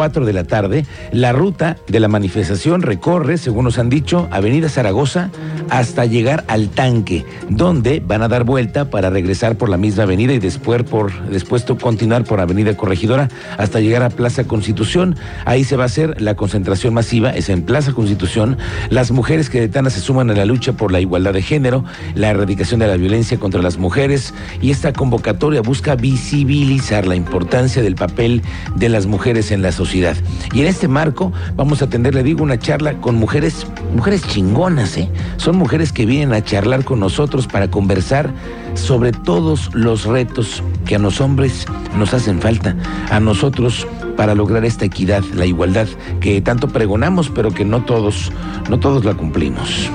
4 de la tarde, la ruta de la manifestación recorre, según nos han dicho, Avenida Zaragoza hasta llegar al tanque, donde van a dar vuelta para regresar por la misma avenida y después, por, después continuar por Avenida Corregidora hasta llegar a Plaza Constitución. Ahí se va a hacer la concentración masiva, es en Plaza Constitución. Las mujeres queretanas se suman a la lucha por la igualdad de género, la erradicación de la violencia contra las mujeres y esta convocatoria busca visibilizar la importancia del papel de las mujeres en la sociedad y en este marco vamos a tener, le digo, una charla con mujeres, mujeres chingonas, ¿eh? Son mujeres que vienen a charlar con nosotros para conversar sobre todos los retos que a los hombres nos hacen falta, a nosotros para lograr esta equidad, la igualdad que tanto pregonamos, pero que no todos, no todos la cumplimos.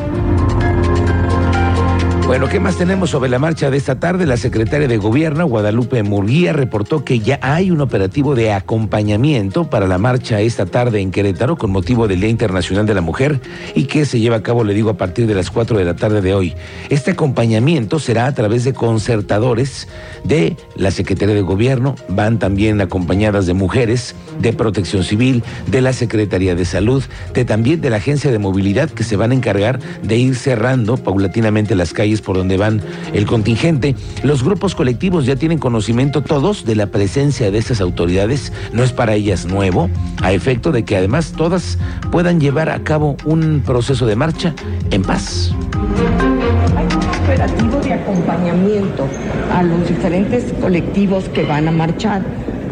Bueno, ¿qué más tenemos sobre la marcha de esta tarde? La secretaria de Gobierno, Guadalupe Murguía, reportó que ya hay un operativo de acompañamiento para la marcha esta tarde en Querétaro con motivo del Día Internacional de la Mujer y que se lleva a cabo, le digo, a partir de las 4 de la tarde de hoy. Este acompañamiento será a través de concertadores de la Secretaría de Gobierno, van también acompañadas de mujeres, de Protección Civil, de la Secretaría de Salud, de también de la Agencia de Movilidad que se van a encargar de ir cerrando paulatinamente las calles por donde van el contingente. Los grupos colectivos ya tienen conocimiento todos de la presencia de estas autoridades. No es para ellas nuevo, a efecto de que además todas puedan llevar a cabo un proceso de marcha en paz. Hay un operativo de acompañamiento a los diferentes colectivos que van a marchar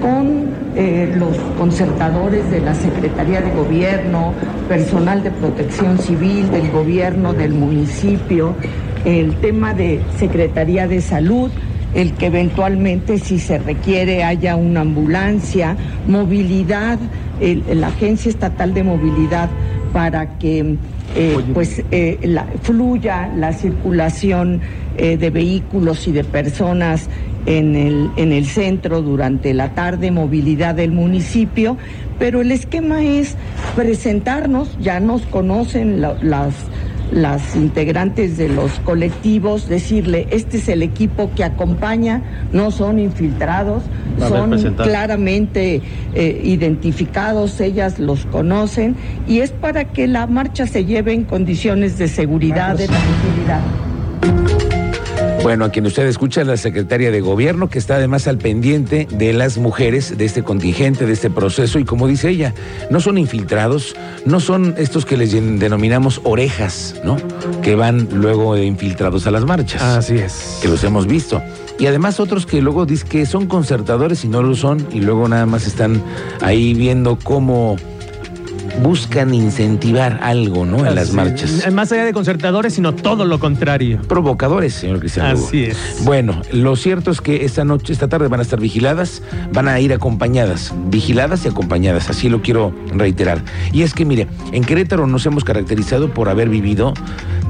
con eh, los concertadores de la Secretaría de Gobierno, personal de protección civil del gobierno del municipio, el tema de Secretaría de Salud, el que eventualmente si se requiere haya una ambulancia, movilidad, la Agencia Estatal de Movilidad para que eh, pues eh, fluya la circulación eh, de vehículos y de personas en el, en el centro durante la tarde, movilidad del municipio, pero el esquema es presentarnos, ya nos conocen las las integrantes de los colectivos, decirle, este es el equipo que acompaña, no son infiltrados, son claramente eh, identificados, ellas los conocen, y es para que la marcha se lleve en condiciones de seguridad, de tranquilidad. Bueno, a quien usted escucha es la secretaria de Gobierno, que está además al pendiente de las mujeres, de este contingente, de este proceso, y como dice ella, no son infiltrados, no son estos que les denominamos orejas, ¿no? Que van luego infiltrados a las marchas. Así es. Que los hemos visto. Y además otros que luego dicen que son concertadores y no lo son, y luego nada más están ahí viendo cómo buscan incentivar algo, ¿no? En las marchas. Más allá de concertadores, sino todo lo contrario. Provocadores, señor Cristiano. Así es. Bueno, lo cierto es que esta noche, esta tarde van a estar vigiladas, van a ir acompañadas, vigiladas y acompañadas, así lo quiero reiterar. Y es que, mire, en Querétaro nos hemos caracterizado por haber vivido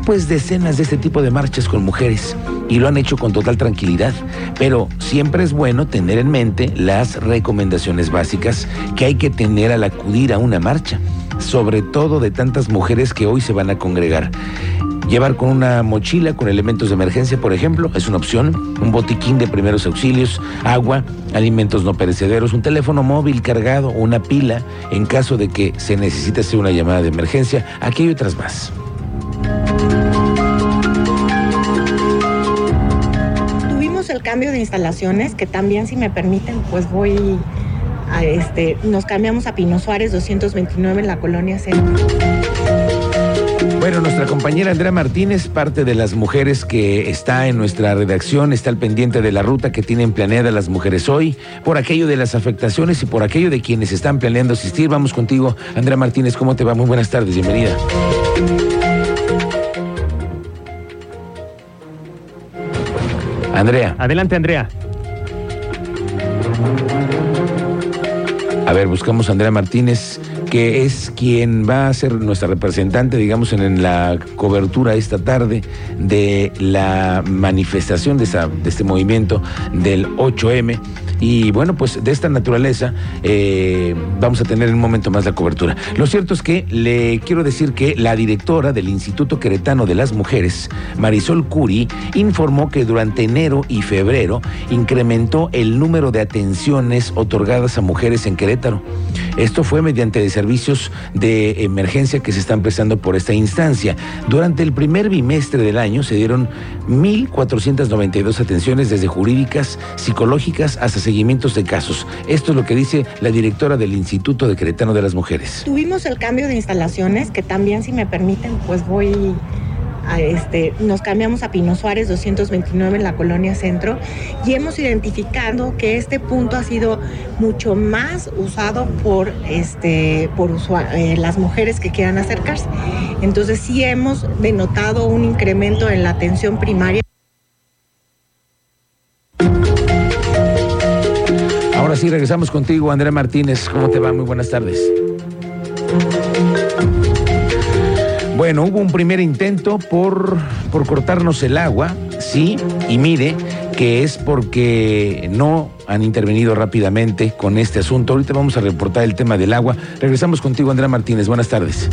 pues decenas de este tipo de marchas con mujeres y lo han hecho con total tranquilidad, pero siempre es bueno tener en mente las recomendaciones básicas que hay que tener al acudir a una marcha, sobre todo de tantas mujeres que hoy se van a congregar. Llevar con una mochila con elementos de emergencia, por ejemplo, es una opción. Un botiquín de primeros auxilios, agua, alimentos no perecederos, un teléfono móvil cargado, una pila en caso de que se necesite hacer una llamada de emergencia. Aquí hay otras más. Cambio de instalaciones, que también si me permiten, pues voy a este, nos cambiamos a Pino Suárez 229 en la colonia Centro. Bueno, nuestra compañera Andrea Martínez, parte de las mujeres que está en nuestra redacción, está al pendiente de la ruta que tienen planeada las mujeres hoy, por aquello de las afectaciones y por aquello de quienes están planeando asistir. Vamos contigo, Andrea Martínez, ¿cómo te va? Muy buenas tardes, bienvenida. Andrea. Adelante, Andrea. A ver, buscamos a Andrea Martínez, que es quien va a ser nuestra representante, digamos, en, la cobertura esta tarde de la manifestación de, esa, de este movimiento del 8M. Y bueno, pues de esta naturaleza eh, vamos a tener en un momento más la cobertura. Lo cierto es que le quiero decir que la directora del Instituto Queretano de las Mujeres, Marisol Curi, informó que durante enero y febrero incrementó el número de atenciones otorgadas a mujeres en Querétaro. Esto fue mediante servicios de emergencia que se están prestando por esta instancia. Durante el primer bimestre del año se dieron 1.492 atenciones desde jurídicas, psicológicas hasta seguimientos de casos. Esto es lo que dice la directora del Instituto de de las Mujeres. Tuvimos el cambio de instalaciones, que también, si me permiten, pues voy este, nos cambiamos a Pino Suárez 229 en la colonia centro y hemos identificado que este punto ha sido mucho más usado por, este, por eh, las mujeres que quieran acercarse. Entonces sí hemos denotado un incremento en la atención primaria. Ahora sí, regresamos contigo, Andrea Martínez. ¿Cómo te va? Muy buenas tardes. Bueno, hubo un primer intento por, por cortarnos el agua, sí, y mire que es porque no han intervenido rápidamente con este asunto. Ahorita vamos a reportar el tema del agua. Regresamos contigo, Andrea Martínez. Buenas tardes.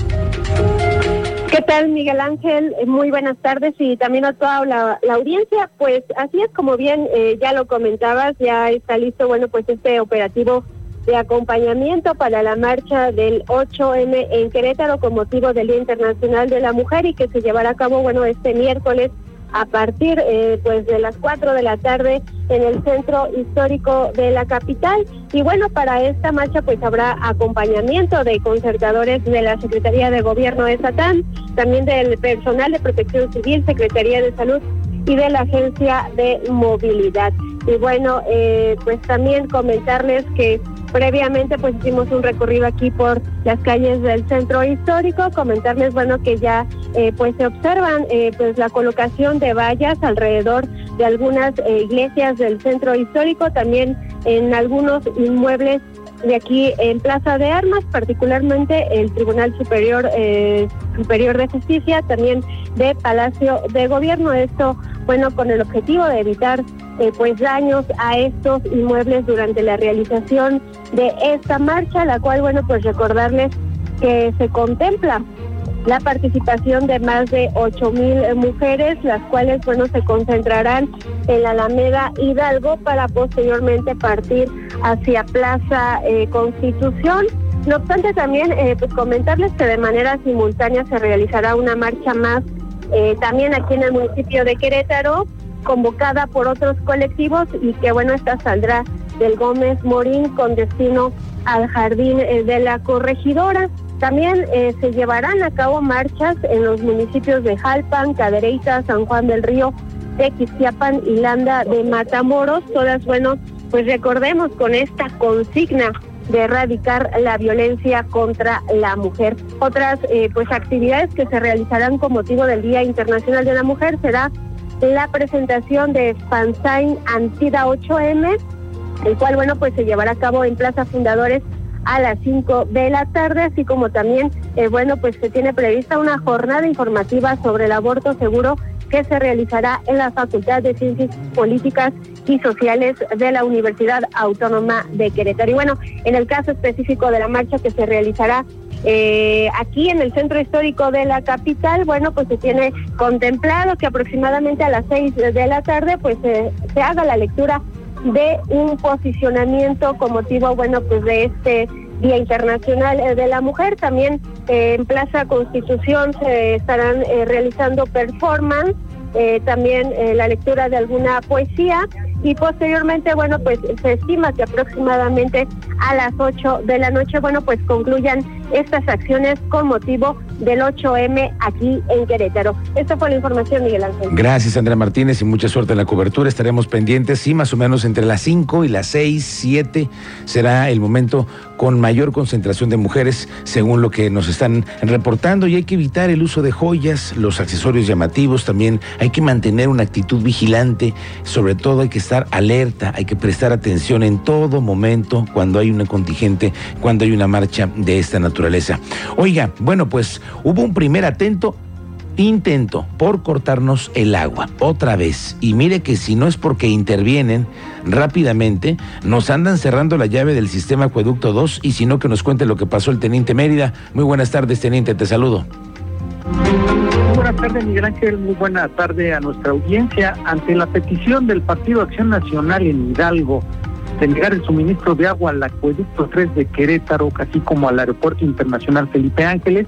¿Qué tal, Miguel Ángel? Eh, muy buenas tardes y también a toda la, audiencia. Pues así es como bien eh, ya lo comentabas, ya está listo, bueno, pues este operativo de acompañamiento para la marcha del 8M en Querétaro con motivo del Día Internacional de la Mujer y que se llevará a cabo, bueno, este miércoles a partir eh, pues de las 4 de la tarde en el centro histórico de la capital y bueno para esta marcha pues habrá acompañamiento de concertadores de la Secretaría de Gobierno de Satán, también del personal de Protección Civil, Secretaría de Salud y de la Agencia de Movilidad. Y bueno, eh, pues también comentarles que Previamente pues hicimos un recorrido aquí por las calles del centro histórico, comentarles bueno que ya eh, pues se observan eh, pues la colocación de vallas alrededor de algunas eh, iglesias del centro histórico, también en algunos inmuebles de aquí en Plaza de Armas, particularmente el Tribunal Superior Superior de Justicia, también de Palacio de Gobierno. Esto, bueno, con el objetivo de evitar eh, pues daños a estos inmuebles durante la realización de esta marcha, la cual, bueno, pues recordarles que se contempla la participación de más de ocho mil mujeres, las cuales, bueno, se concentrarán en la Alameda Hidalgo para posteriormente partir hacia Plaza eh, Constitución. No obstante, también eh, pues comentarles que de manera simultánea se realizará una marcha más también aquí en el municipio de Querétaro convocada por otros colectivos y que bueno, esta saldrá del Gómez Morín con destino al jardín eh, de la corregidora. También eh, se llevarán a cabo marchas en los municipios de Jalpan, Cadereyta, San Juan del Río, Tequisquiapan y Landa de Matamoros. Todas, bueno, pues recordemos con esta consigna de erradicar la violencia contra la mujer. Otras eh, pues actividades que se realizarán con motivo del Día Internacional de la Mujer será la presentación de Fansign Antida 8M, el cual, bueno, pues se llevará a cabo en Plaza Fundadores a las 5 de la tarde, así como también, eh, bueno, pues se tiene prevista una jornada informativa sobre el aborto seguro que se realizará en la Facultad de Ciencias Políticas y Sociales de la Universidad Autónoma de Querétaro. Y bueno, en el caso específico de la marcha que se realizará eh, aquí en el centro histórico de la capital, bueno, pues se tiene contemplado que aproximadamente a las seis de la tarde, pues se haga la lectura de un posicionamiento con motivo, bueno, pues de este Día Internacional de la Mujer. También eh, en Plaza Constitución se estarán eh, realizando performance, también la lectura de alguna poesía y posteriormente, bueno, pues se estima que aproximadamente a las 8 de la noche, bueno, pues concluyan estas acciones con motivo del 8M aquí en Querétaro. Esta fue la información, Miguel Ángel. Gracias, Andrea Martínez, y mucha suerte en la cobertura. Estaremos pendientes, sí, más o menos entre las 5 y las 6, 7 será el momento con mayor concentración de mujeres, según lo que nos están reportando, y hay que evitar el uso de joyas, los accesorios llamativos, también hay que mantener una actitud vigilante, sobre todo hay que estar alerta, hay que prestar atención en todo momento cuando hay una contingente, cuando hay una marcha de esta naturaleza. Oiga, bueno, pues hubo un primer atento intento por cortarnos el agua otra vez. Y mire que si no es porque intervienen rápidamente, nos andan cerrando la llave del sistema Acueducto 2 y si no que nos cuente lo que pasó el teniente Mérida. Muy buenas tardes, teniente, te saludo. Buenas tardes, Miguel Ángel. Muy buena tarde a nuestra audiencia. Ante la petición del Partido Acción Nacional en Hidalgo de negar el suministro de agua al acueducto 3 de Querétaro, así como al Aeropuerto Internacional Felipe Ángeles,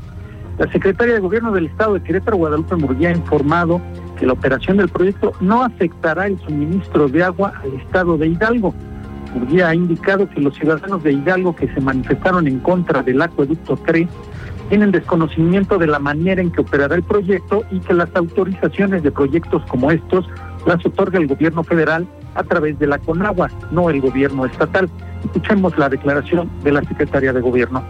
la secretaria de Gobierno del Estado de Querétaro, Guadalupe Murguía, ha informado que la operación del proyecto no afectará el suministro de agua al Estado de Hidalgo. Murguía ha indicado que los ciudadanos de Hidalgo que se manifestaron en contra del acueducto 3 tienen desconocimiento de la manera en que operará el proyecto y que las autorizaciones de proyectos como estos las otorga el gobierno federal a través de la CONAGUA, no el gobierno estatal. Escuchemos la declaración de la secretaria de gobierno.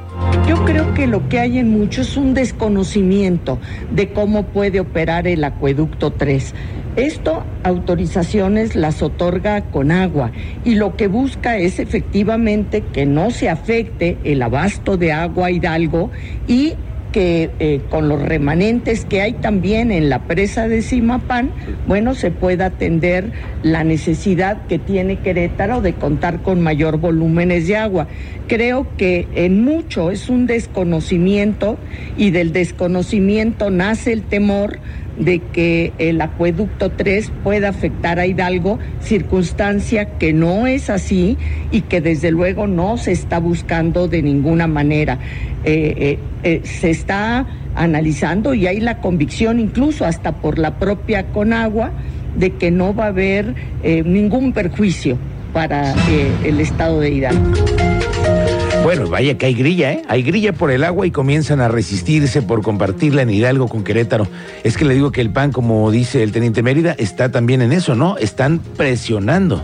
Yo creo que lo que hay en mucho es un desconocimiento de cómo puede operar el acueducto 3. Esto, autorizaciones las otorga con agua y lo que busca es efectivamente que no se afecte el abasto de agua Hidalgo y que eh, con los remanentes que hay también en la presa de Simapán, bueno, se pueda atender la necesidad que tiene Querétaro de contar con mayor volúmenes de agua. Creo que en mucho es un desconocimiento y del desconocimiento nace el temor de que el acueducto 3 pueda afectar a Hidalgo, circunstancia que no es así y que desde luego no se está buscando de ninguna manera. Eh, eh, eh, se está analizando y hay la convicción incluso hasta por la propia Conagua de que no va a haber ningún perjuicio para el estado de Hidalgo. Bueno, vaya que hay grilla, ¿eh? Hay grilla por el agua y comienzan a resistirse por compartirla en Hidalgo con Querétaro. Es que le digo que el PAN, como dice el teniente Mérida, está también en eso, ¿no? Están presionando.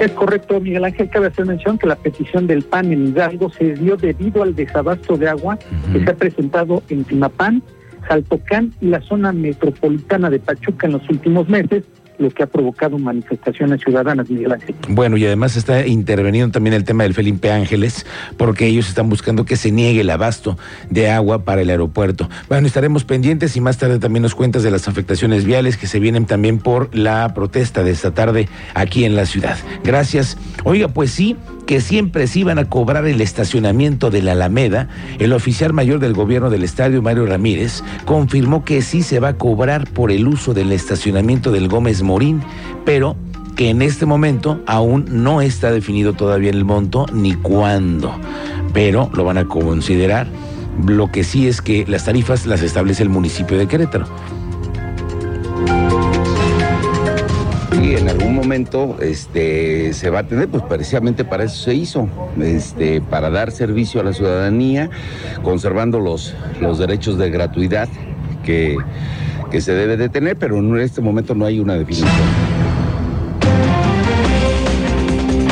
Es correcto, Miguel Ángel. Cabe hacer mención que la petición del PAN en Hidalgo se dio debido al desabasto de agua que se ha presentado en Timapán, Saltocán y la zona metropolitana de Pachuca en los últimos meses lo que ha provocado manifestaciones ciudadanas, Miguel Ángel. Bueno, y además está interveniendo también el tema del Felipe Ángeles, porque ellos están buscando que se niegue el abasto de agua para el aeropuerto. Bueno, estaremos pendientes y más tarde también nos cuentas de las afectaciones viales que se vienen también por la protesta de esta tarde aquí en la ciudad. Gracias. Oiga, pues sí, que siempre se iban a cobrar el estacionamiento de la Alameda, el oficial mayor del gobierno del estadio, Mario Ramírez, confirmó que sí se va a cobrar por el uso del estacionamiento del Gómez Morín, pero que en este momento aún no está definido todavía el monto ni cuándo, pero lo van a considerar. Lo que sí es que las tarifas las establece el municipio de Querétaro. En algún momento este, se va a tener, pues precisamente para eso se hizo, este, para dar servicio a la ciudadanía, conservando los, los derechos de gratuidad que, que se debe de tener, pero en este momento no hay una definición.